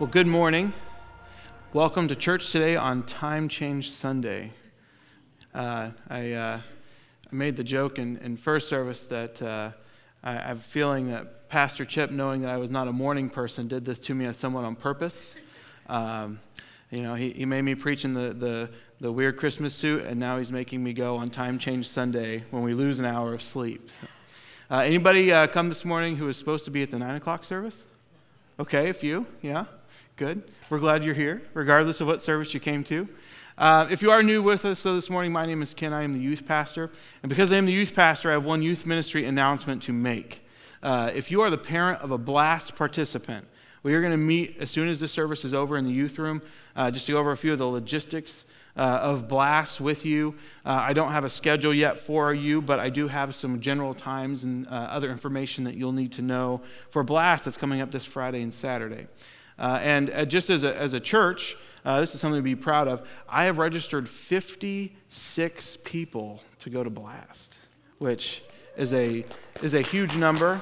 Well, good morning. Welcome to church today on Time Change Sunday. Uh, I, uh, I, made the joke in, in first service that uh, I, I, have a feeling that Pastor Chip, knowing that I was not a morning person, did this to me somewhat on purpose. Um, you know, he, he made me preach in the, the, the weird Christmas suit, and now he's making me go on Time Change Sunday when we lose an hour of sleep. Uh, anybody uh, come this morning who was supposed to be at the 9 o'clock service? Okay, a few, yeah. Good. We're glad you're here, regardless of what service you came to. Uh, if you are new with us, so this morning, my name is Ken. I am the youth pastor. And because I am the youth pastor, I have one youth ministry announcement to make. Uh, if you are the parent of a blast participant, we are going to meet as soon as this service is over in the youth room uh, just to go over a few of the logistics uh, of Blast with you. Uh, I don't have a schedule yet for you, but I do have some general times and uh, other information that you'll need to know for Blast that's coming up this Friday and Saturday. Uh, and uh, just as a, as a church, uh, this is something to be proud of. I have registered 56 people to go to Blast, which is a, is a huge number.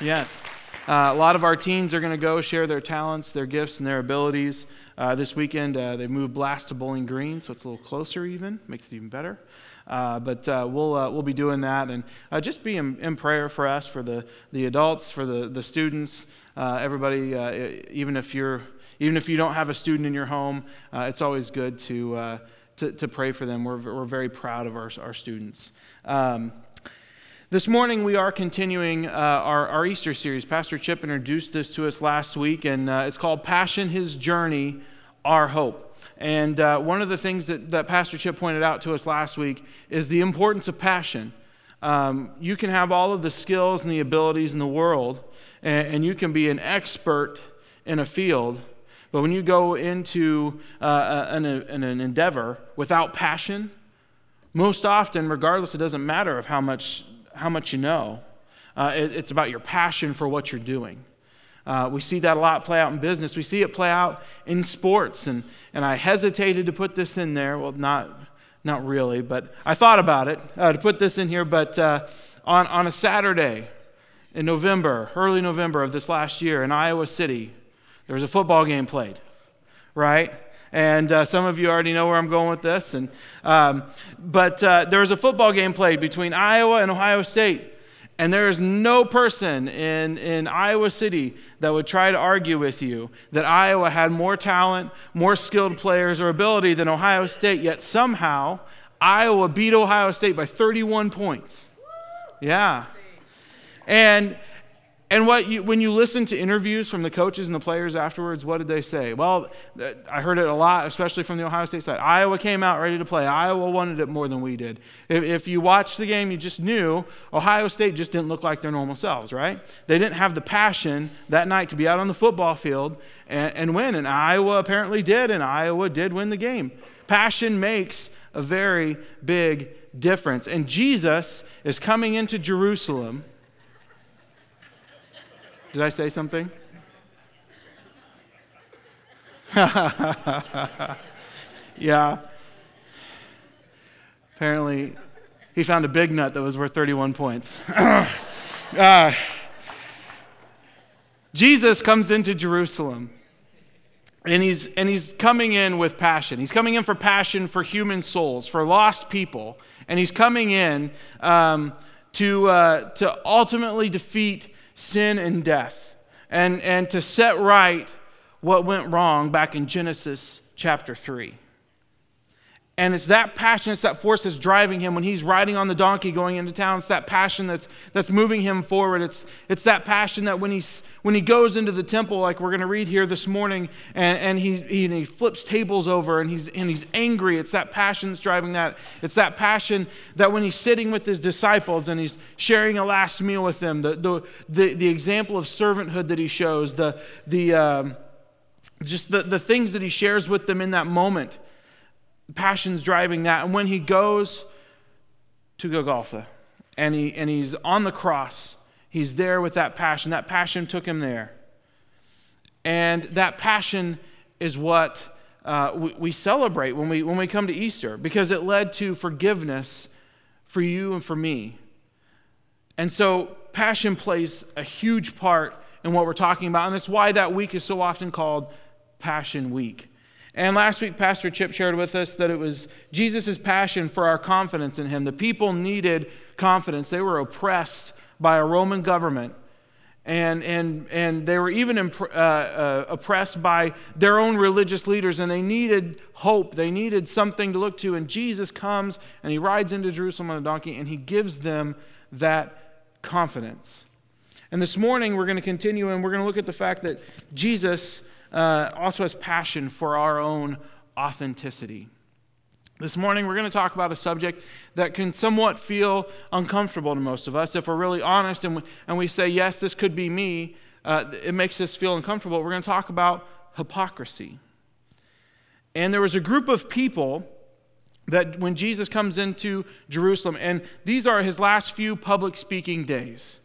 Yes. Uh, a lot of our teens are going to go share their talents, their gifts, and their abilities. Uh, this weekend, uh, they moved Blast to Bowling Green, so it's a little closer, even, makes it even better. Uh, but uh, we'll, uh, we'll be doing that. And uh, just be in, in, prayer for us, for the, the adults, for the, the students, uh, everybody, uh, even, if you're, even if you don't have a student in your home, it's always good to, to, to, pray for them. We're, we're very proud of our, our students. Um, this morning, we are continuing uh, our, our, Easter series. Pastor Chip introduced this to us last week, and uh, it's called Passion, His Journey, Our Hope. And uh, one of the things that, that Pastor Chip pointed out to us last week is the importance of passion. Um, you can have all of the skills and the abilities in the world, and, and you can be an expert in a field, but when you go into uh, an, an, an endeavor without passion, most often, regardless, it doesn't matter of how much, how much you know. Uh, it, it's about your passion for what you're doing. Uh, we see that a lot play out in business. We see it play out in sports. And, and I hesitated to put this in there. Well, not, not really, but I thought about it uh, to put this in here. But uh, on, on a Saturday in November, early November of this last year in Iowa City, there was a football game played, right? And uh, some of you already know where I'm going with this. And, um, but uh, there was a football game played between Iowa and Ohio State. And there is no person in, in Iowa City that would try to argue with you that Iowa had more talent, more skilled players, or ability than Ohio State, yet somehow Iowa beat Ohio State by 31 points. Yeah. And and what you, when you listen to interviews from the coaches and the players afterwards, what did they say? Well, I heard it a lot, especially from the Ohio State side. Iowa came out ready to play. Iowa wanted it more than we did. If, if you watched the game, you just knew Ohio State just didn't look like their normal selves, right? They didn't have the passion that night to be out on the football field and, and win. And Iowa apparently did, and Iowa did win the game. Passion makes a very big difference. And Jesus is coming into Jerusalem did I say something? yeah. Apparently, he found a big nut that was worth 31 points. uh, Jesus comes into Jerusalem. And he's, and he's coming in with passion. He's coming in for passion for human souls, for lost people. And he's coming in um, to, uh, to ultimately defeat sin and death and, and to set right what went wrong back in Genesis chapter 3. And it's that passion, it's that force that's driving him when he's riding on the donkey going into town. It's that passion that's, that's moving him forward. It's, it's that passion that when, he's, when he goes into the temple, like we're going to read here this morning, and, and he, he, and he flips tables over and he's, and he's angry, it's that passion that's driving that. It's that passion that when he's sitting with his disciples and he's sharing a last meal with them, the, the, the, the example of servanthood that he shows, the, the, um, just the, the things that he shares with them in that moment passion's driving that. And when he goes to Golgotha and, he, and he's on the cross, he's there with that passion. That passion took him there. And that passion is what uh, we, we celebrate when we, when we come to Easter because it led to forgiveness for you and for me. And so, passion plays a huge part in what we're talking about. And it's why that week is so often called Passion Week. And last week, Pastor Chip shared with us that it was Jesus' passion for our confidence in him. The people needed confidence, they were oppressed by a Roman government. And, and, and they were even imp- uh, uh, oppressed by their own religious leaders, and they needed hope. They needed something to look to. And Jesus comes and he rides into Jerusalem on a donkey, and he gives them that confidence. And this morning, we're going to continue and we're going to look at the fact that Jesus uh, also has passion for our own authenticity. This morning, we're going to talk about a subject that can somewhat feel uncomfortable to most of us. If we're really honest and we, and we say, yes, this could be me, uh, it makes us feel uncomfortable. We're going to talk about hypocrisy. And there was a group of people that when Jesus comes into Jerusalem, and these are his last few public speaking days.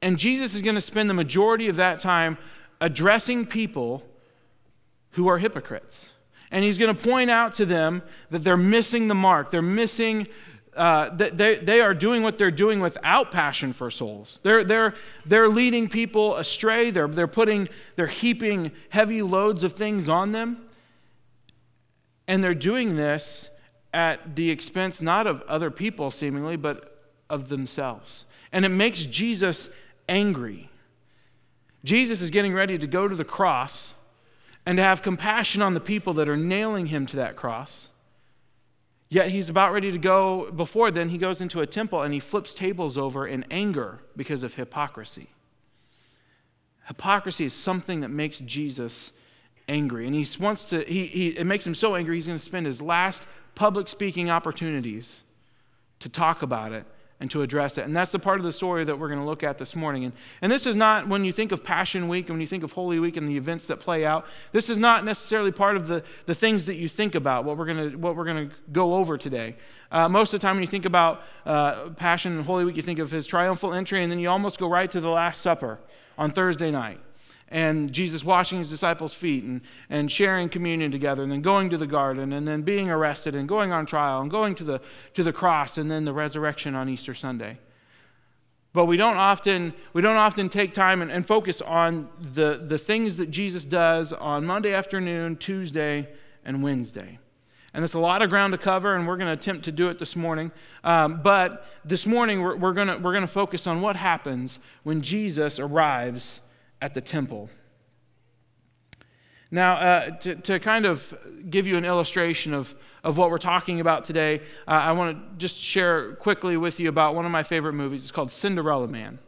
And Jesus is going to spend the majority of that time addressing people who are hypocrites. And he's going to point out to them that they're missing the mark. They're missing, uh, they, they are doing what they're doing without passion for souls. They're, they're, they're leading people astray. They're, they're putting, they're heaping heavy loads of things on them. And they're doing this at the expense not of other people, seemingly, but of themselves. And it makes Jesus angry. Jesus is getting ready to go to the cross and to have compassion on the people that are nailing him to that cross. Yet he's about ready to go. Before then, he goes into a temple and he flips tables over in anger because of hypocrisy. Hypocrisy is something that makes Jesus angry. And he wants to, he, he, it makes him so angry, he's going to spend his last public speaking opportunities to talk about it and to address it. And that's the part of the story that we're going to look at this morning. And, and this is not, when you think of Passion Week and when you think of Holy Week and the events that play out, this is not necessarily part of the, the things that you think about, what we're going to, what we're going to go over today. Uh, most of the time, when you think about uh, Passion and Holy Week, you think of his triumphal entry, and then you almost go right to the Last Supper on Thursday night and Jesus washing his disciples' feet and, and sharing communion together, and then going to the garden, and then being arrested, and going on trial, and going to the, to the cross, and then the resurrection on Easter Sunday. But we don't often, we don't often take time and, and focus on the, the things that Jesus does on Monday afternoon, Tuesday, and Wednesday. And it's a lot of ground to cover, and we're going to attempt to do it this morning. Um, but this morning, we're, we're going we're to focus on what happens when Jesus arrives at the temple. Now, uh, to, to kind of give you an illustration of, of what we're talking about today, uh, I want to just share quickly with you about one of my favorite movies. It's called Cinderella Man.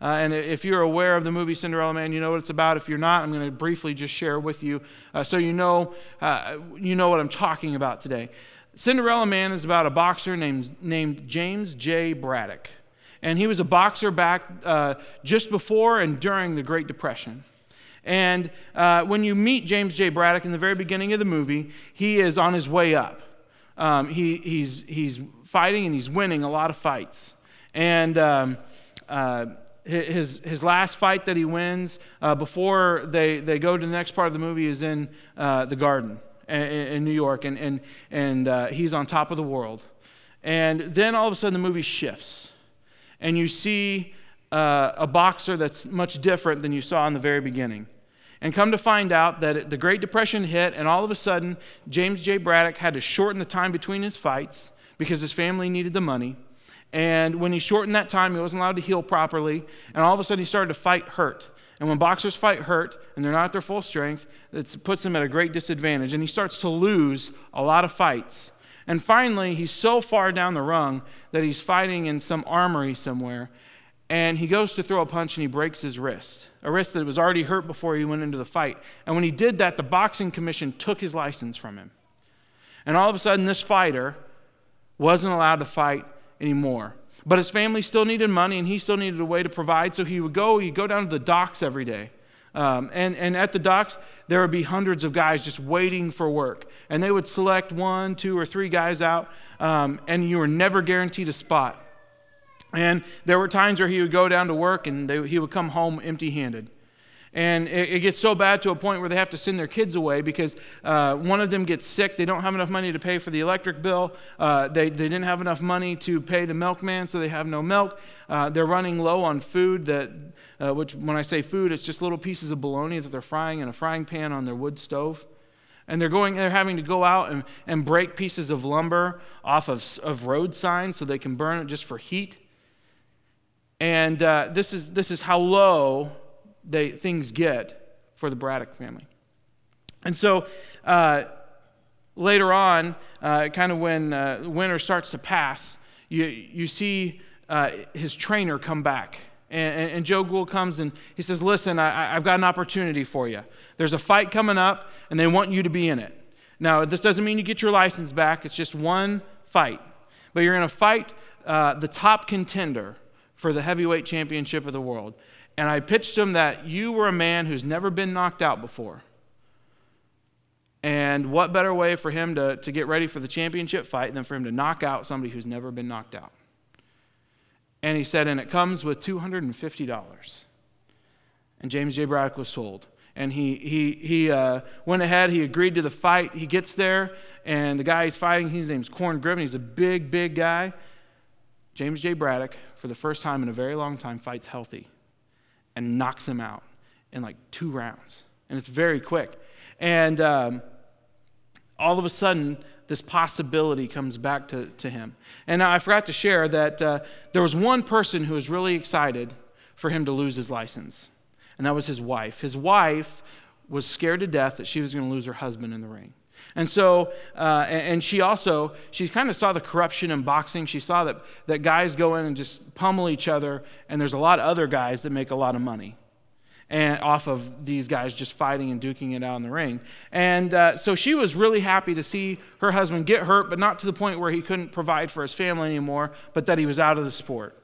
Uh, and if you're aware of the movie Cinderella Man, you know what it's about. If you're not, I'm going to briefly just share with you uh, so you know, uh, you know what I'm talking about today. Cinderella Man is about a boxer named, named James J. Braddock and he was a boxer back uh, just before and during the Great Depression. And uh, when you meet James J. Braddock in the very beginning of the movie, he is on his way up. Um, he, he's, he's fighting and he's winning a lot of fights. And um, uh, his, his last fight that he wins uh, before they, they go to the next part of the movie is in uh, the garden in, New York, and, and, and uh, he's on top of the world. And then all of a sudden the movie shifts and you see uh, a boxer that's much different than you saw in the very beginning. And come to find out that the Great Depression hit, and all of a sudden, James J. Braddock had to shorten the time between his fights because his family needed the money. And when he shortened that time, he wasn't allowed to heal properly. And all of a sudden, he started to fight hurt. And when boxers fight hurt and they're not at their full strength, it puts them at a great disadvantage. And he starts to lose a lot of fights and finally, he's so far down the rung that he's fighting in some armory somewhere. And he goes to throw a punch and he breaks his wrist, a wrist that was already hurt before he went into the fight. And when he did that, the boxing commission took his license from him. And all of a sudden, this fighter wasn't allowed to fight anymore. But his family still needed money and he still needed a way to provide. So he would go, he'd go down to the docks every day um, and, and at the docks, there would be hundreds of guys just waiting for work. And they would select one, two, or three guys out, um, and you were never guaranteed a spot. And there were times where he would go down to work and they, he would come home empty handed. And it, it, gets so bad to a point where they have to send their kids away because uh, one of them gets sick. They don't have enough money to pay for the electric bill. Uh, they, they didn't have enough money to pay the milkman, so they have no milk. Uh, they're running low on food, that, uh, which, when I say food, it's just little pieces of bologna that they're frying in a frying pan on their wood stove. And they're, going, they're having to go out and, and break pieces of lumber off of, of road signs so they can burn it just for heat. And uh, this, is, this is how low they, things get for the Braddock family. And so uh, later on, uh, kind of when uh, winter starts to pass, you, you see uh, his trainer come back. And, and, Joe Gould comes and he says, Listen, I, I've got an opportunity for you. There's a fight coming up, and they want you to be in it. Now, this doesn't mean you get your license back, it's just one fight. But you're going to fight uh, the top contender for the heavyweight championship of the world. And I pitched him that you were a man who's never been knocked out before. And what better way for him to, to get ready for the championship fight than for him to knock out somebody who's never been knocked out? And he said, and it comes with $250. And James J. Braddock was sold. And he, he, he uh, went ahead, he agreed to the fight. He gets there, and the guy he's fighting, his name's Corn Griffin. He's a big, big guy. James J. Braddock, for the first time in a very long time, fights healthy and knocks him out in like two rounds. And it's very quick. And um, all of a sudden, this possibility comes back to, to him. And I forgot to share that uh, there was one person who was really excited for him to lose his license, and that was his wife. His wife was scared to death that she was going to lose her husband in the ring. And so, uh, and she also, she kind of saw the corruption in boxing. She saw that, that guys go in and just pummel each other, and there's a lot of other guys that make a lot of money and off of these guys just fighting and duking it out in the ring. And uh, so she was really happy to see her husband get hurt, but not to the point where he couldn't provide for his family anymore, but that he was out of the sport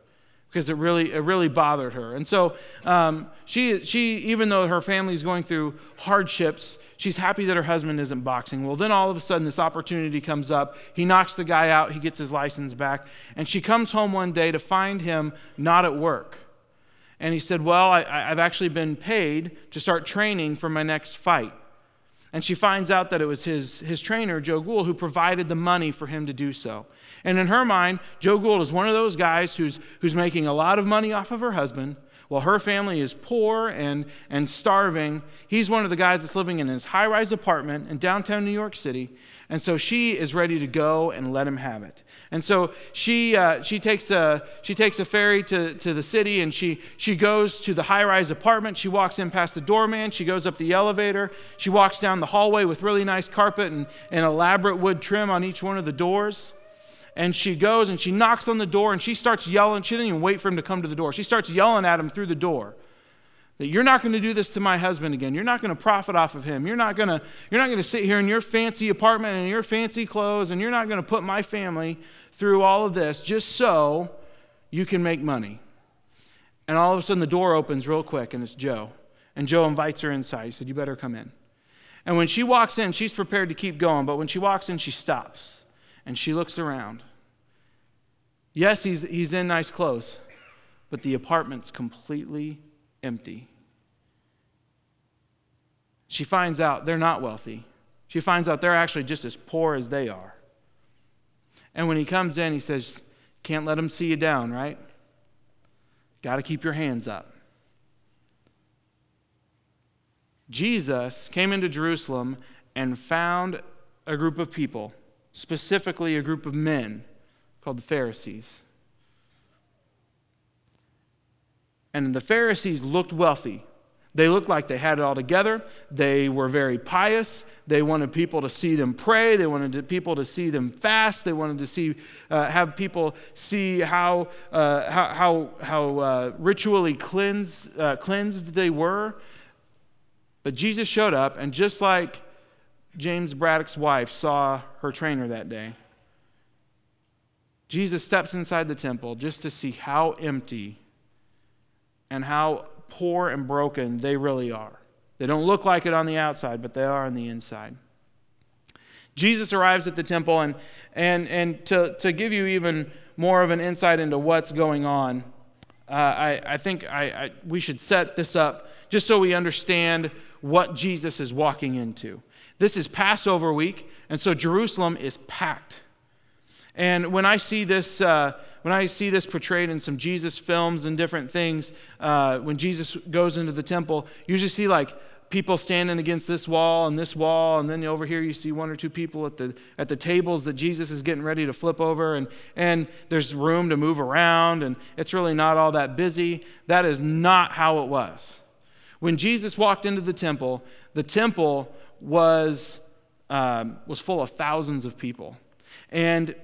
because it really, it really bothered her. And so um, she, she, even though her family is going through hardships, she's happy that her husband isn't boxing. Well, then all of a sudden, this opportunity comes up. He knocks the guy out, he gets his license back, and she comes home one day to find him not at work. And he said, Well, I, I've actually been paid to start training for my next fight. And she finds out that it was his, his trainer, Joe Gould, who provided the money for him to do so. And in her mind, Joe Gould is one of those guys who's, who's making a lot of money off of her husband while her family is poor and, and starving. He's one of the guys that's living in his high rise apartment in downtown New York City. And so she is ready to go and let him have it. And so she, uh, she, takes a, she takes a ferry to, to the city and she, she goes to the high rise apartment. She walks in past the doorman. She goes up the elevator. She walks down the hallway with really nice carpet and, and elaborate wood trim on each one of the doors. And she goes and she knocks on the door and she starts yelling. She didn't even wait for him to come to the door. She starts yelling at him through the door that you're not going to do this to my husband again. You're not going to profit off of him. You're not going to, you're not going to sit here in your fancy apartment and your fancy clothes, and you're not going to put my family through all of this just so you can make money. And all of a sudden, the door opens real quick, and it's Joe. And Joe invites her inside. He said, You better come in. And when she walks in, she's prepared to keep going, but when she walks in, she stops and she looks around. Yes, he's, he's in nice clothes, but the apartment's completely empty. She finds out they're not wealthy. She finds out they're actually just as poor as they are. And when he comes in, he says, Can't let them see you down, right? Got to keep your hands up. Jesus came into Jerusalem and found a group of people, specifically a group of men called the Pharisees. And the Pharisees looked wealthy. They looked like they had it all together. They were very pious. They wanted people to see them pray. They wanted people to see them fast. They wanted to see, uh, have people see how, uh, how, how, how uh, ritually cleansed, uh, cleansed they were. But Jesus showed up, and just like James Braddock's wife saw her trainer that day, Jesus steps inside the temple just to see how empty and how poor and broken they really are. They don't look like it on the outside, but they are on the inside. Jesus arrives at the temple, and, and, and to, to give you even more of an insight into what's going on, uh, I, I think I, I, we should set this up just so we understand what Jesus is walking into. This is Passover week, and so Jerusalem is packed. And when I see this, uh, when I see this portrayed in some Jesus films and different things, uh, when Jesus goes into the temple, you usually see like people standing against this wall and this wall, and then over here you see one or two people at the at the tables that Jesus is getting ready to flip over, and and there's room to move around, and it's really not all that busy. That is not how it was. When Jesus walked into the temple, the temple was um, was full of thousands of people, and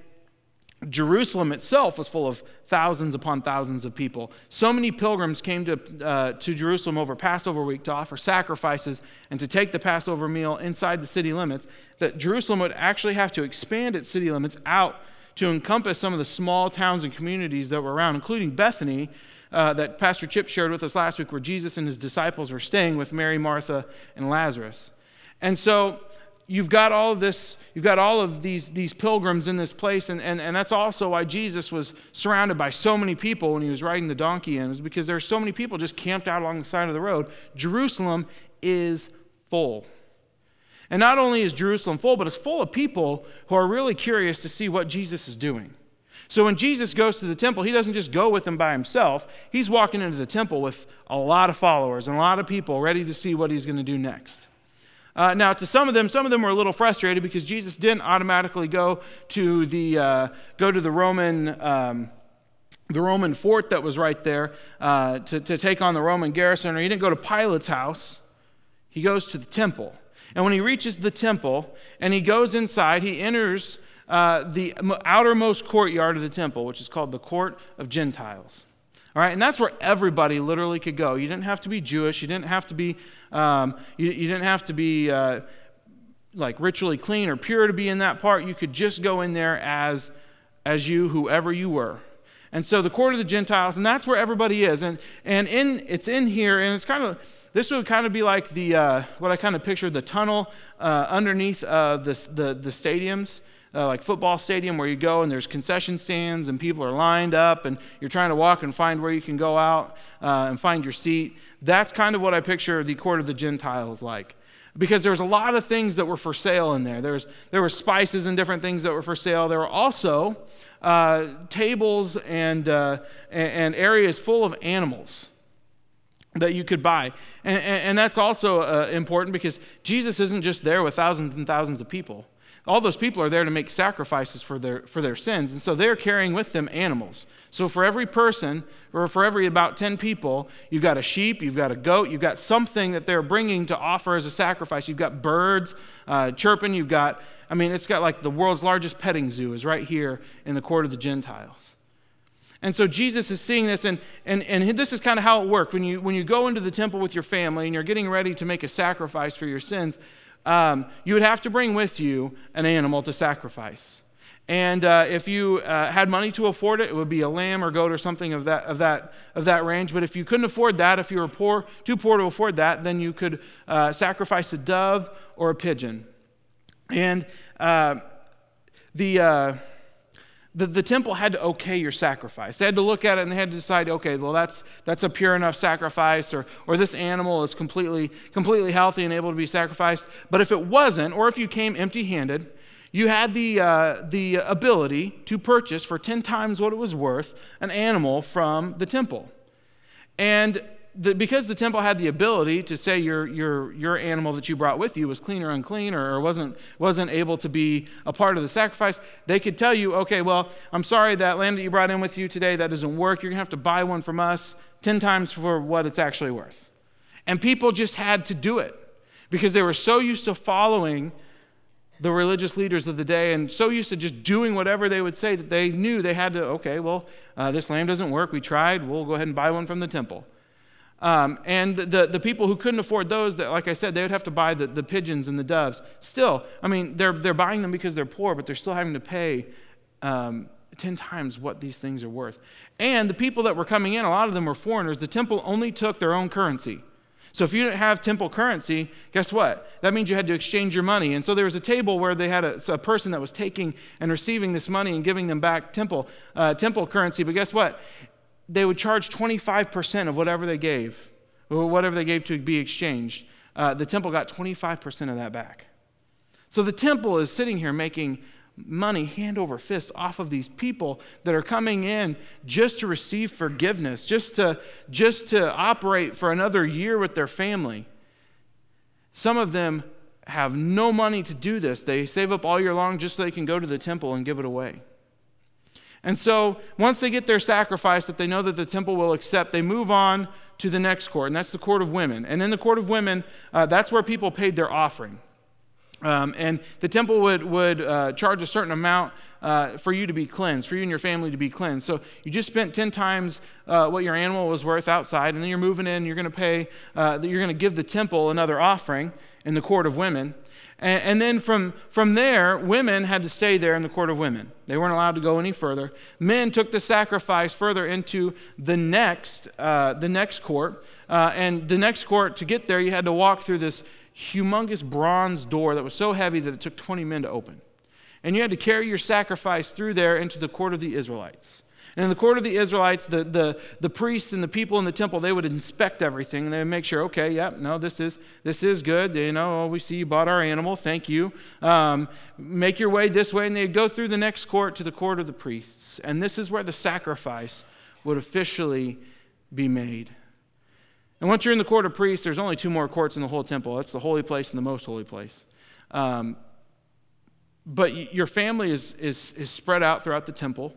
Jerusalem itself was full of thousands upon thousands of people. So many pilgrims came to, uh, to Jerusalem over Passover week to offer sacrifices and to take the Passover meal inside the city limits that Jerusalem would actually have to expand its city limits out to encompass some of the small towns and communities that were around, including Bethany, uh, that Pastor Chip shared with us last week, where Jesus and his disciples were staying with Mary, Martha, and Lazarus. And so you've got all of this, you've got all of these, these pilgrims in this place, and, and, and that's also why Jesus was surrounded by so many people when he was riding the donkey in, was because there are so many people just camped out along the side of the road. Jerusalem is full. And not only is Jerusalem full, but it's full of people who are really curious to see what Jesus is doing. So when Jesus goes to the temple, he doesn't just go with them by himself. He's walking into the temple with a lot of followers and a lot of people ready to see what he's going to do next. Uh, now, to some of them, some of them were a little frustrated because Jesus didn't automatically go to the uh, go to the Roman. Um, the Roman fort that was right there uh, to, to take on the Roman garrison, or he didn't go to Pilate's house. He goes to the temple. And when he reaches the temple and he goes inside, he enters uh, the outermost courtyard of the temple, which is called the Court of Gentiles. All right, and that's where everybody literally could go. You didn't have to be Jewish. You didn't have to be, um, you, you, didn't have to be uh, like ritually clean or pure to be in that part. You could just go in there as, as you, whoever you were. And so the court of the Gentiles, and that's where everybody is. And, and in, it's in here, and it's kind of, this would kind of be like the, uh, what I kind of pictured, the tunnel uh, underneath uh, the, the, the stadiums uh, like football stadium where you go and there's concession stands and people are lined up and you're trying to walk and find where you can go out uh, and find your seat. That's kind of what I picture the court of the Gentiles like. Because there's a lot of things that were for sale in there. There's, there were spices and different things that were for sale. There were also uh, tables and, uh, and areas full of animals that you could buy. And, and, and that's also uh, important because Jesus isn't just there with thousands and thousands of people all those people are there to make sacrifices for their, for their sins. And so they're carrying with them animals. So for every person, or for every about 10 people, you've got a sheep, you've got a goat, you've got something that they're bringing to offer as a sacrifice. You've got birds uh, chirping, you've got, I mean, it's got like the world's largest petting zoo is right here in the court of the Gentiles. And so Jesus is seeing this, and, and, and this is kind of how it worked. When you, when you go into the temple with your family and you're getting ready to make a sacrifice for your sins, um, you would have to bring with you an animal to sacrifice. And uh, if you uh, had money to afford it, it would be a lamb or goat or something of that, of, that, of that range. But if you couldn't afford that, if you were poor, too poor to afford that, then you could uh, sacrifice a dove or a pigeon. And uh, the uh, the, the temple had to okay your sacrifice. They had to look at it and they had to decide, okay, well, that's, that's a pure enough sacrifice, or, or this animal is completely, completely healthy and able to be sacrificed. But if it wasn't, or if you came empty handed, you had the, uh, the ability to purchase for 10 times what it was worth an animal from the temple. And the, because the temple had the ability to say your, your, your animal that you brought with you was clean or unclean or, or wasn't, wasn't able to be a part of the sacrifice, they could tell you, okay, well, I'm sorry, that lamb that you brought in with you today, that doesn't work. You're going to have to buy one from us 10 times for what it's actually worth. And people just had to do it because they were so used to following the religious leaders of the day and so used to just doing whatever they would say that they knew they had to, okay, well, uh, this lamb doesn't work. We tried. We'll go ahead and buy one from the temple. Um, and the, the people who couldn't afford those, that, like I said, they would have to buy the, the pigeons and the doves. Still, I mean, they're, they're buying them because they're poor, but they're still having to pay um, 10 times what these things are worth. And the people that were coming in, a lot of them were foreigners. The temple only took their own currency. So if you didn't have temple currency, guess what? That means you had to exchange your money. And so there was a table where they had a, a person that was taking and receiving this money and giving them back temple, uh, temple currency. But guess what? They would charge 25% of whatever they gave or whatever they gave to be exchanged, uh, the temple got 25% of that back. So the temple is sitting here making money hand over fist off of these people that are coming in just to receive forgiveness, just to, just to operate for another year with their family. Some of them have no money to do this. They save up all year long just so they can go to the temple and give it away. And so once they get their sacrifice that they know that the temple will accept, they move on to the next court, and that's the court of women. And in the court of women, uh, that's where people paid their offering. Um, and the temple would, would uh, charge a certain amount uh, for you to be cleansed, for you and your family to be cleansed. So you just spent 10 times uh, what your animal was worth outside, and then you're moving in, you're going to pay, uh, you're going to give the temple another offering in the court of women. And, and, then from, from there, women had to stay there in the court of women. They weren't allowed to go any further. Men took the sacrifice further into the next, uh, the next court. Uh, and the next court, to get there, you had to walk through this humongous bronze door that was so heavy that it took 20 men to open. And you had to carry your sacrifice through there into the court of the Israelites. And in the court of the Israelites, the, the, the priests and the people in the temple, they would inspect everything. And they would make sure, okay, yep, no, this is, this is good. You know, oh, we see you bought our animal. Thank you. Um, make your way this way. And they'd go through the next court to the court of the priests. And this is where the sacrifice would officially be made. And once you're in the court of priests, there's only two more courts in the whole temple. That's the holy place and the most holy place. Um, but your family is, is, is spread out throughout the temple.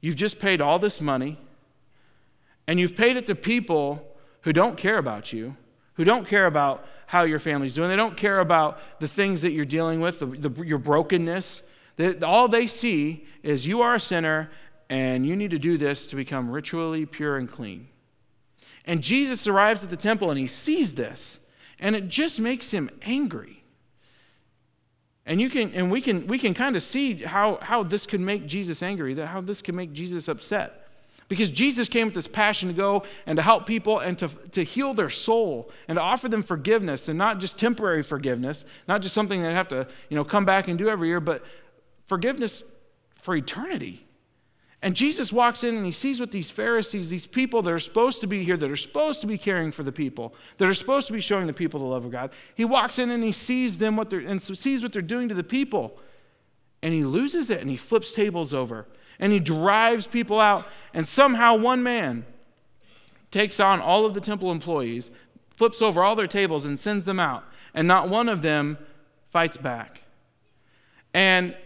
You've just paid all this money, and you've paid it to people who don't care about you, who don't care about how your family's doing. They don't care about the things that you're dealing with, the, the, your brokenness. They, all they see is you are a sinner, and you need to do this to become ritually pure and clean. And Jesus arrives at the temple and he sees this, and it just makes him angry. And you can and we can we can kind of see how, how this could make Jesus angry, that how this could make Jesus upset. Because Jesus came with this passion to go and to help people and to, to heal their soul and to offer them forgiveness and not just temporary forgiveness, not just something they have to, you know, come back and do every year, but forgiveness for eternity. And Jesus walks in and he sees what these Pharisees, these people that are supposed to be here, that are supposed to be caring for the people, that are supposed to be showing the people the love of God. He walks in and he sees them what they're and sees what they're doing to the people. And he loses it and he flips tables over and he drives people out. And somehow one man takes on all of the temple employees, flips over all their tables and sends them out. And not one of them fights back. And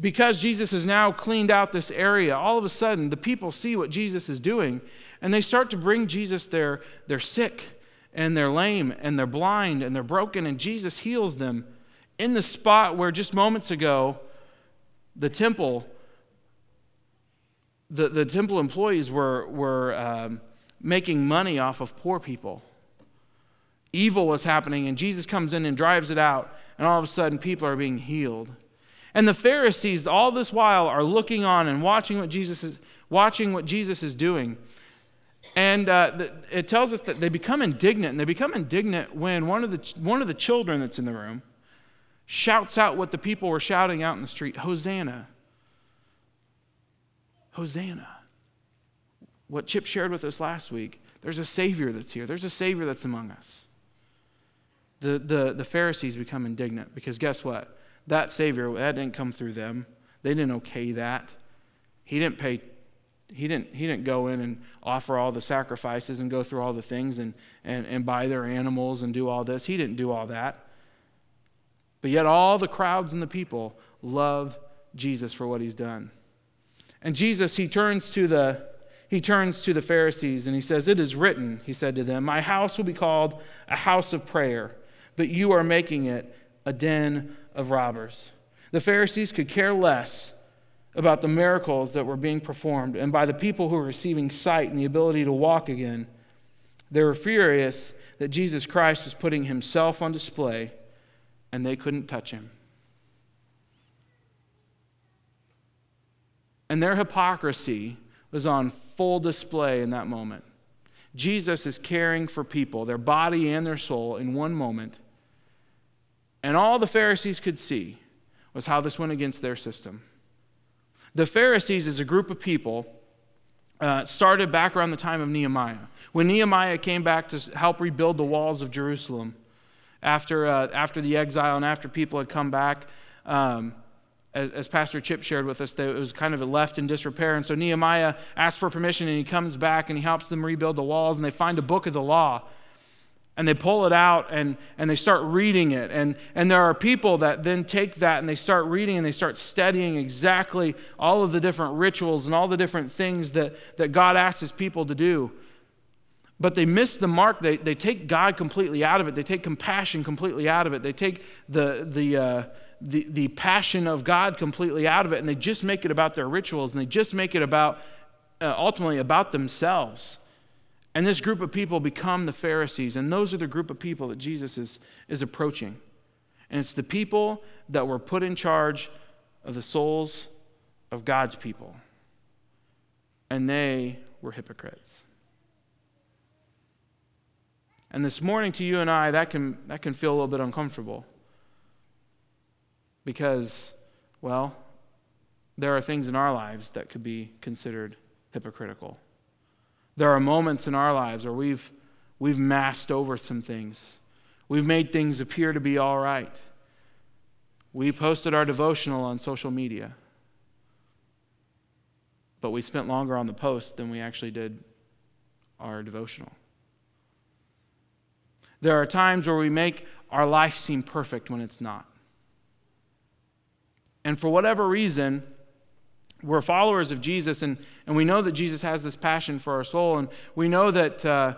because Jesus has now cleaned out this area, all of a sudden the people see what Jesus is doing and they start to bring Jesus their, they're sick and they're lame and they're blind and they're broken, and Jesus heals them in the spot where just moments ago the temple the, the temple employees were, were um, making money off of poor people. Evil was happening, and Jesus comes in and drives it out, and all of a sudden people are being healed. And the Pharisees, all this while, are looking on and watching what Jesus is, watching what Jesus is doing. And uh, the, it tells us that they become indignant, and they become indignant when one of, the, one of the children that's in the room shouts out what the people were shouting out in the street Hosanna! Hosanna! What Chip shared with us last week there's a Savior that's here, there's a Savior that's among us. The, the, the Pharisees become indignant because guess what? That Savior, that didn't come through them. They didn't okay that. He didn't pay he didn't, he didn't go in and offer all the sacrifices and go through all the things and, and, and buy their animals and do all this. He didn't do all that. But yet, all the crowds and the people love Jesus for what he's done. And Jesus, he turns to the, he turns to the Pharisees and he says, It is written, he said to them, My house will be called a house of prayer, but you are making it a den of robbers. The Pharisees could care less about the miracles that were being performed and by the people who were receiving sight and the ability to walk again. They were furious that Jesus Christ was putting himself on display and they couldn't touch him. And their hypocrisy was on full display in that moment. Jesus is caring for people, their body and their soul, in one moment. And all the Pharisees could see was how this went against their system. The Pharisees, as a group of people, uh, started back around the time of Nehemiah. When Nehemiah came back to help rebuild the walls of Jerusalem after, uh, after the exile and after people had come back, um, as, as, Pastor Chip shared with us, that it was kind of left in disrepair. And so Nehemiah asked for permission and he comes back and he helps them rebuild the walls and they find a book of the law and they pull it out and, and they start reading it. And, and there are people that then take that and they start reading and they start studying exactly all of the different rituals and all the different things that, that God asks his people to do. But they miss the mark. They, they take God completely out of it. They take compassion completely out of it. They take the, the, uh, the, the passion of God completely out of it and they just make it about their rituals and they just make it about, uh, ultimately, about themselves. And this group of people become the Pharisees, and those are the group of people that Jesus is, is approaching. And it's the people that were put in charge of the souls of God's people. And they were hypocrites. And this morning, to you and I, that can, that can feel a little bit uncomfortable. Because, well, there are things in our lives that could be considered hypocritical. There are moments in our lives where we've, we've masked over some things. We've made things appear to be all right. We posted our devotional on social media, but we spent longer on the post than we actually did our devotional. There are times where we make our life seem perfect when it's not. And for whatever reason, we're followers of Jesus, and, and we know that Jesus has this passion for our soul, and we know that, uh,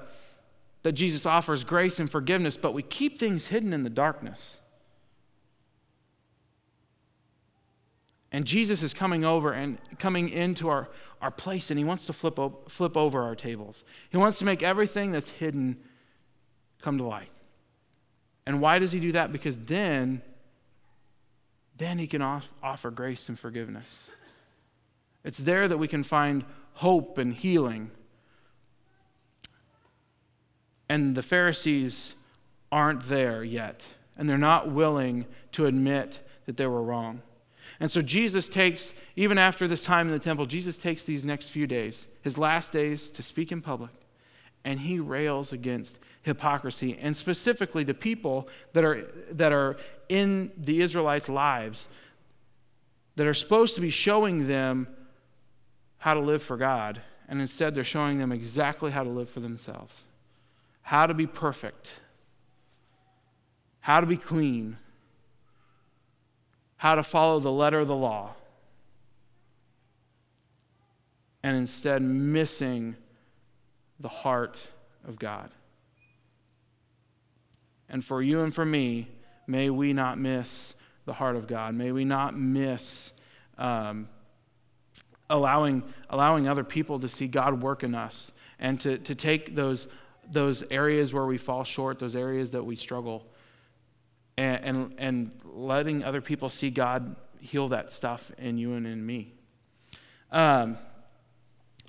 that Jesus offers grace and forgiveness, but we keep things hidden in the darkness. And Jesus is coming over and coming into our, our place, and he wants to flip, flip over our tables. He wants to make everything that's hidden come to light. And why does he do that? Because then, then he can off, offer grace and forgiveness. It's there that we can find hope and healing. And the Pharisees aren't there yet, and they're not willing to admit that they were wrong. And so Jesus takes, even after this time in the temple, Jesus takes these next few days, his last days, to speak in public, and he rails against hypocrisy, and specifically the people that are, that are in the Israelites' lives that are supposed to be showing them how to live for God, and instead they're showing them exactly how to live for themselves how to be perfect, how to be clean, how to follow the letter of the law, and instead missing the heart of God. And for you and for me, may we not miss the heart of God. May we not miss um, allowing, allowing other people to see God work in us and to, to take those, those areas where we fall short, those areas that we struggle, and, and, and letting other people see God heal that stuff in you and in me. Um,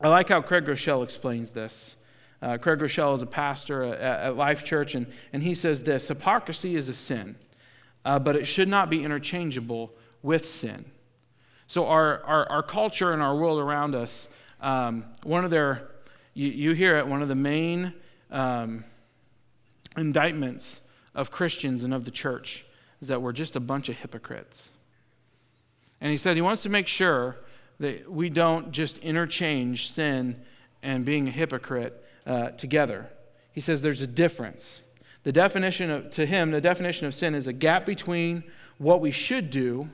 I like how Craig Groeschel explains this. Uh, Craig Groeschel is a pastor at, at, Life Church, and, and he says this Hypocrisy is a sin, uh, but it should not be interchangeable with sin. So, our, our, our culture and our world around us, um, one of their, you, you, hear it, one of the main um, indictments of Christians and of the church is that we're just a bunch of hypocrites. And he said he wants to make sure that we don't just interchange sin and being a hypocrite uh, together. He says there's a difference. The definition of, to him, the definition of sin is a gap between what we should do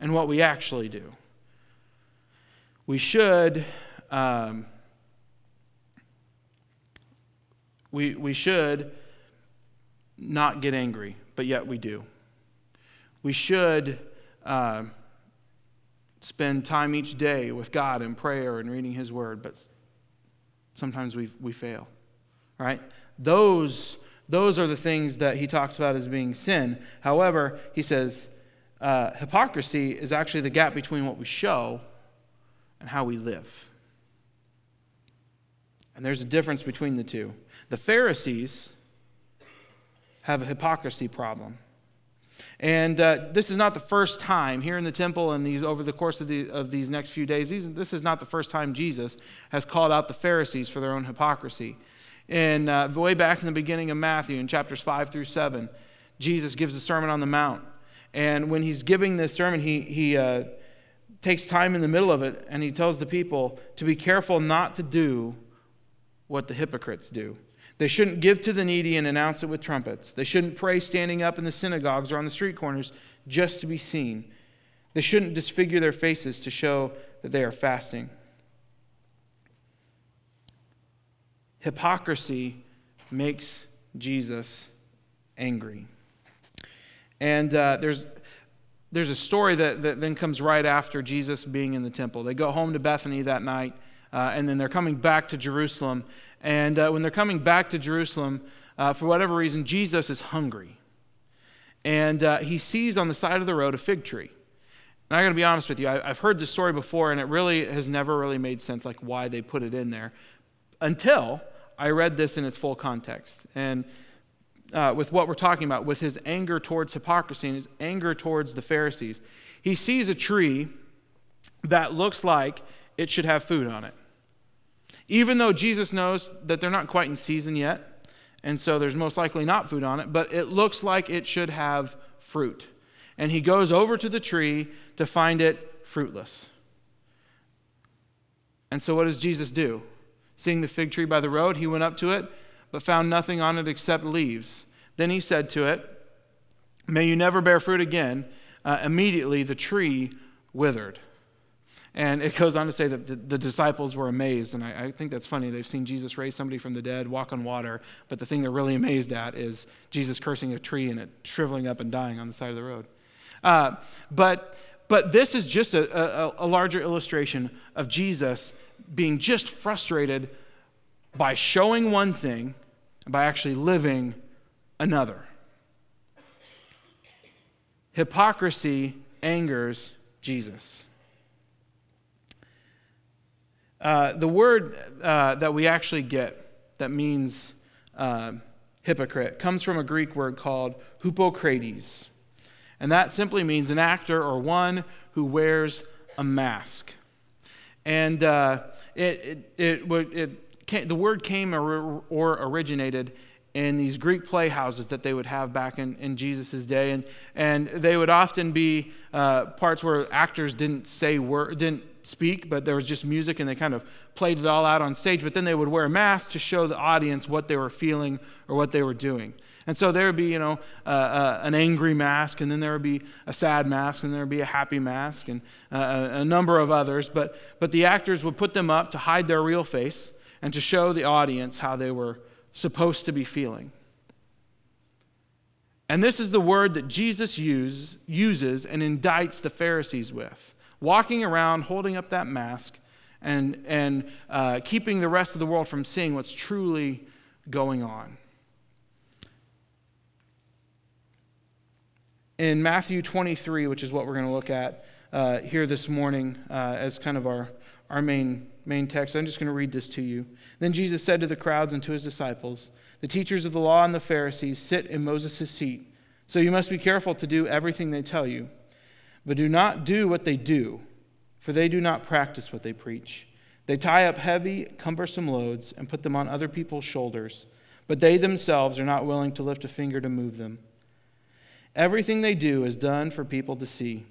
and what we actually do. We should. Um, we, we should not get angry, but yet we do. We should uh, spend time each day with God in prayer and reading His Word, but sometimes we, we fail, right? Those, those are the things that he talks about as being sin. However, he says uh, hypocrisy is actually the gap between what we show and how we live. And there's a difference between the two. The Pharisees have a hypocrisy problem. And uh, this is not the first time here in the temple and these over the course of, the, of these next few days. These, this is not the first time Jesus has called out the Pharisees for their own hypocrisy. And uh, way back in the beginning of Matthew, in chapters 5 through 7, Jesus gives the Sermon on the Mount. And when he's giving this sermon, he, he uh, takes time in the middle of it and he tells the people to be careful not to do what the hypocrites do. They shouldn't give to the needy and announce it with trumpets. They shouldn't pray standing up in the synagogues or on the street corners just to be seen. They shouldn't disfigure their faces to show that they are fasting. Hypocrisy makes Jesus angry. And uh, there's, there's a story that, that then comes right after Jesus being in the temple. They go home to Bethany that night, uh, and then they're coming back to Jerusalem. And uh, when they're coming back to Jerusalem, uh, for whatever reason, Jesus is hungry. And uh, he sees on the side of the road a fig tree. And I got to be honest with you, I, have heard this story before, and it really has never really made sense, like why they put it in there, until I read this in its full context. And uh, with what we're talking about, with his anger towards hypocrisy and his anger towards the Pharisees, he sees a tree that looks like it should have food on it. Even though Jesus knows that they're not quite in season yet, and so there's most likely not food on it, but it looks like it should have fruit. And he goes over to the tree to find it fruitless. And so what does Jesus do? Seeing the fig tree by the road, he went up to it, but found nothing on it except leaves. Then he said to it, May you never bear fruit again. Uh, immediately the tree withered. And it goes on to say that the, the disciples were amazed. And I, I, think that's funny. They've seen Jesus raise somebody from the dead, walk on water. But the thing they're really amazed at is Jesus cursing a tree and it shriveling up and dying on the side of the road. Uh, but, but this is just a, a, a larger illustration of Jesus being just frustrated by showing one thing and by actually living another. Hypocrisy angers Jesus. Uh, the word uh, that we actually get that means uh, hypocrite comes from a Greek word called hypocrates. And that simply means an actor or one who wears a mask. And uh, it, it, it, it the word came or, or originated in these Greek playhouses that they would have back in, in Jesus' day. And, and they would often be uh, parts where actors didn't say word, didn't speak, but there was just music and they kind of played it all out on stage. But then they would wear a mask to show the audience what they were feeling or what they were doing. And so there would be, you know, uh, uh, an angry mask, and then there would be a sad mask, and there would be a happy mask, and uh, a number of others. But, but the actors would put them up to hide their real face and to show the audience how they were supposed to be feeling. And this is the word that Jesus use, uses and indicts the Pharisees with walking around holding up that mask and, and uh, keeping the rest of the world from seeing what's truly going on. In Matthew 23, which is what we're going to look at uh, here this morning uh, as kind of our, our main, main text, I'm just going to read this to you. Then Jesus said to the crowds and to his disciples, The teachers of the law and the Pharisees sit in Moses' seat, so you must be careful to do everything they tell you. But do not do what they do, for they do not practice what they preach. They tie up heavy, cumbersome loads and put them on other people's shoulders, but they themselves are not willing to lift a finger to move them. Everything they do is done for people to see.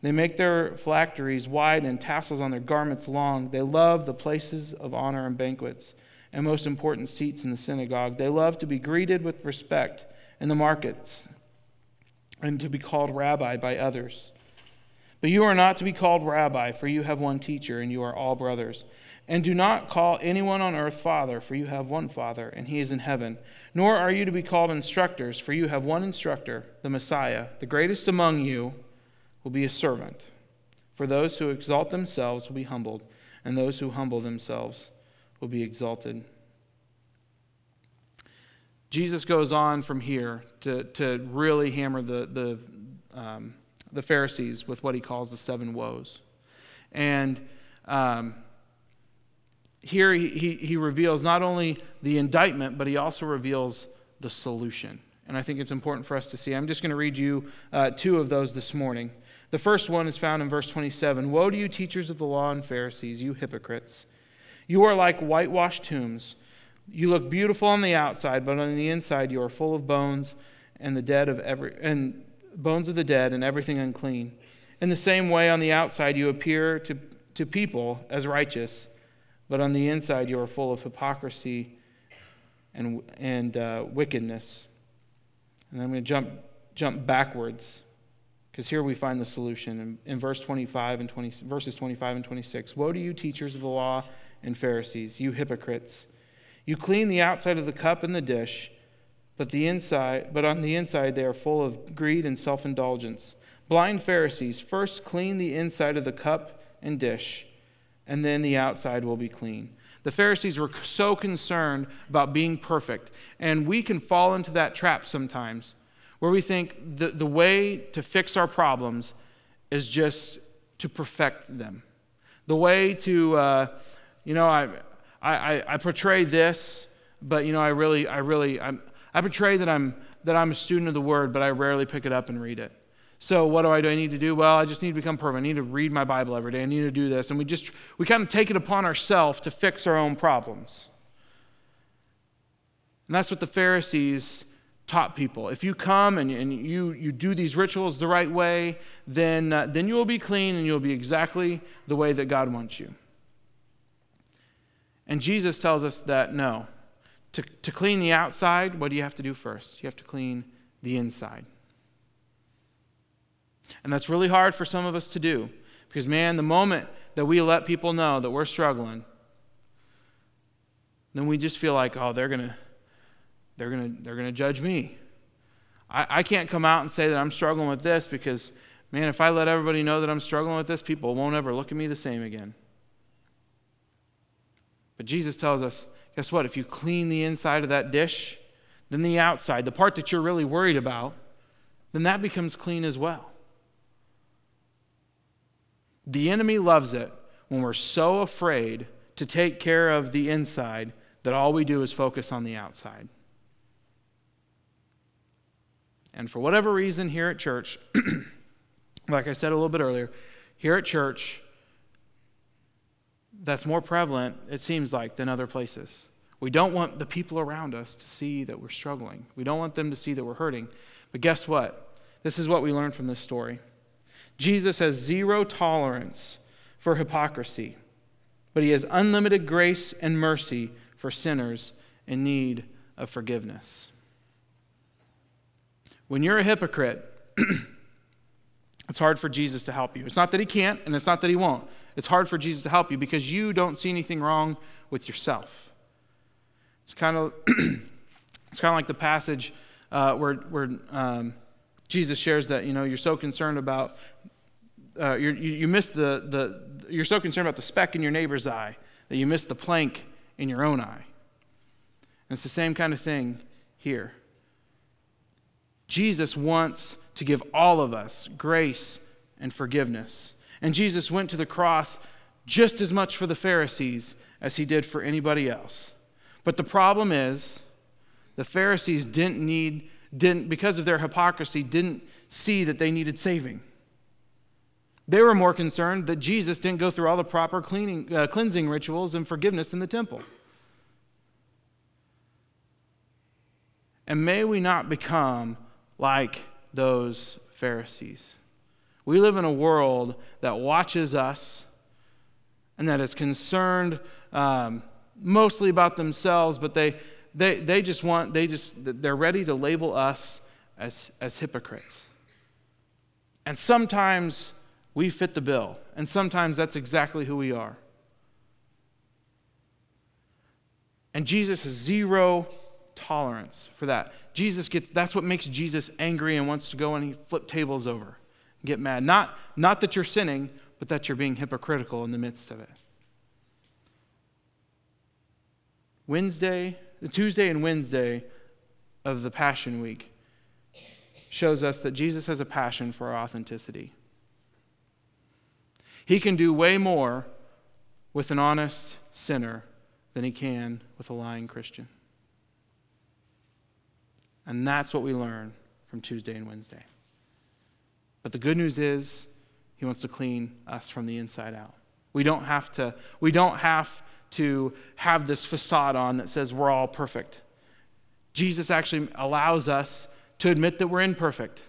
They make their phylacteries wide and tassels on their garments long. They love the places of honor and banquets and most important seats in the synagogue. They love to be greeted with respect in the markets and to be called rabbi by others. But you are not to be called rabbi, for you have one teacher, and you are all brothers. And do not call anyone on earth father, for you have one father, and he is in heaven. Nor are you to be called instructors, for you have one instructor, the Messiah. The greatest among you will be a servant. For those who exalt themselves will be humbled, and those who humble themselves will be exalted. Jesus goes on from here to, to really hammer the, the um, the Pharisees with what he calls the seven woes. And um, here he, he, he reveals not only the indictment, but he also reveals the solution. and I think it's important for us to see. I'm just going to read you uh, two of those this morning. The first one is found in verse 27 Woe to you, teachers of the law and Pharisees, you hypocrites! You are like whitewashed tombs. You look beautiful on the outside, but on the inside you are full of bones and the dead of every and bones of the dead and everything unclean. In the same way, on the outside you appear to, to people as righteous, but on the inside you are full of hypocrisy and, and uh, wickedness. And I'm going to jump, jump backwards because here we find the solution in, in verse 25 and 20, verses 25 and 26. Woe to you, teachers of the law and Pharisees, you hypocrites! You clean the outside of the cup and the dish, but the inside, but on the inside they are full of greed and self-indulgence. Blind Pharisees, first clean the inside of the cup and dish, and then the outside will be clean. The Pharisees were so concerned about being perfect. And we can fall into that trap sometimes where we think the, the way to fix our problems is just to perfect them. The way to, uh, you know, I, I, I portray this, but, you know, I really, I really, I'm, I portray that I'm, that I'm a student of the word, but I rarely pick it up and read it. So what do I do? I need to do? Well, I just need to become perfect. I need to read my Bible every day. I need to do this. And we just we kind of take it upon ourselves to fix our own problems. And that's what the Pharisees taught people. If you come and, and you, you do these rituals the right way, then, uh, then you will be clean and you'll be exactly the way that God wants you. And Jesus tells us that no. To, to clean the outside, what do you have to do first? You have to clean the inside. And that's really hard for some of us to do because, man, the moment that we let people know that we're struggling, then we just feel like, oh, they're going to. They're going to they're gonna judge me. I, I can't come out and say that I'm struggling with this because, man, if I let everybody know that I'm struggling with this, people won't ever look at me the same again. But Jesus tells us guess what? If you clean the inside of that dish, then the outside, the part that you're really worried about, then that becomes clean as well. The enemy loves it when we're so afraid to take care of the inside that all we do is focus on the outside. And for whatever reason, here at church, like I said a little bit earlier, here at church, that's more prevalent, it seems like, than other places. We don't want the people around us to see that we're struggling. We don't want them to see that we're hurting. But guess what? This is what we learned from this story. Jesus has zero tolerance for hypocrisy, but he has unlimited grace and mercy for sinners in need of forgiveness. When you're a hypocrite, it's hard for Jesus to help you. It's not that he can't, and it's not that he won't. It's hard for Jesus to help you because you don't see anything wrong with yourself. It's kind of it's kind of like the passage uh, where where um, Jesus shares that you know you're so concerned about uh, you you miss the, the you're so concerned about the speck in your neighbor's eye that you miss the plank in your own eye. And it's the same kind of thing here. Jesus wants to give all of us grace and forgiveness. And Jesus went to the cross just as much for the Pharisees as he did for anybody else. But the problem is, the Pharisees didn't need, didn't, because of their hypocrisy, didn't see that they needed saving. They were more concerned that Jesus didn't go through all the proper cleaning, uh, cleansing rituals and forgiveness in the temple. And may we not become like those Pharisees. We live in a world that watches us and that is concerned um, mostly about themselves, but they, they, they just want, they just, they're ready to label us as, as hypocrites. And sometimes we fit the bill, and sometimes that's exactly who we are. And Jesus has zero tolerance for that. Jesus gets that's what makes Jesus angry and wants to go and he flip tables over and get mad. Not, not that you're sinning, but that you're being hypocritical in the midst of it. Wednesday, the Tuesday and Wednesday of the Passion Week shows us that Jesus has a passion for our authenticity. He can do way more with an honest sinner than he can with a lying Christian. And that's what we learn from Tuesday and Wednesday. But the good news is, He wants to clean us from the inside out. We don't have to, we don't have to have this facade on that says we're all perfect. Jesus actually allows us to admit that we're imperfect.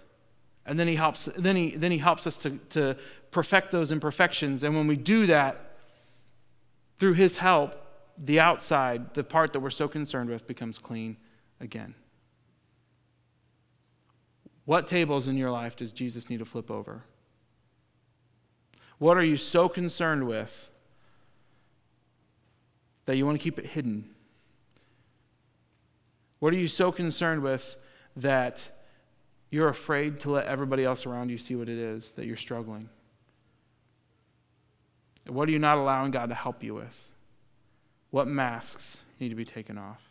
And then he helps, then he, then he helps us to, to perfect those imperfections. And when we do that, through his help, the outside, the part that we're so concerned with, becomes clean again. What tables in your life does Jesus need to flip over? What are you so concerned with that you want to keep it hidden? What are you so concerned with that you're afraid to let everybody else around you see what it is that you're struggling? What are you not allowing God to help you with? What masks need to be taken off?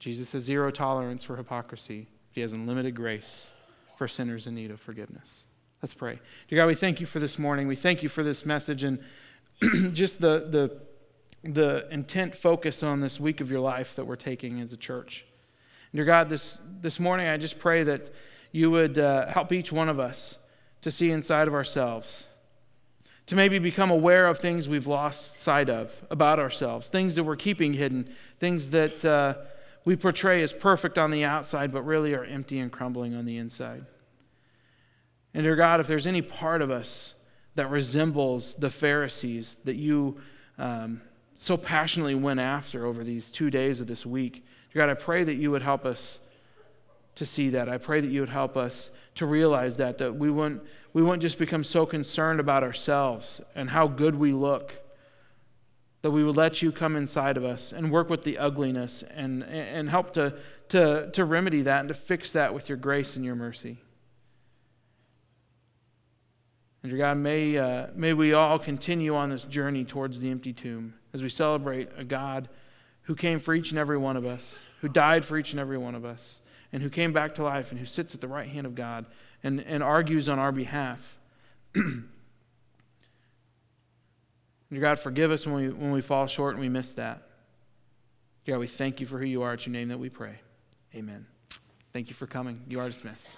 Jesus has zero tolerance for hypocrisy. He has unlimited grace for sinners in need of forgiveness. Let's pray. Dear God, we thank you for this morning. We thank you for this message and just the, the, the intent focus on this week of your life that we're taking as a church. Dear God, this, this morning I just pray that you would uh, help each one of us to see inside of ourselves to maybe become aware of things we've lost sight of about ourselves, things that we're keeping hidden, things that uh, we portray as perfect on the outside, but really are empty and crumbling on the inside. And dear God, if there's any part of us that resembles the Pharisees that you um, so passionately went after over these two days of this week, dear God, I pray that you would help us to see that. I pray that you would help us to realize that, that we wouldn't we wouldn't just become so concerned about ourselves and how good we look, that we would let you come inside of us and work with the ugliness and, and help to, to, to remedy that and to fix that with your grace and your mercy. And dear God, may, uh, may we all continue on this journey towards the empty tomb as we celebrate a God who came for each and every one of us, who died for each and every one of us, and who came back to life and who sits at the right hand of God and, and argues on our behalf. Dear God, forgive us when we, when we fall short and we miss that. God, we thank you for who you are. It's your name that we pray. Amen. Thank you for coming. You are dismissed.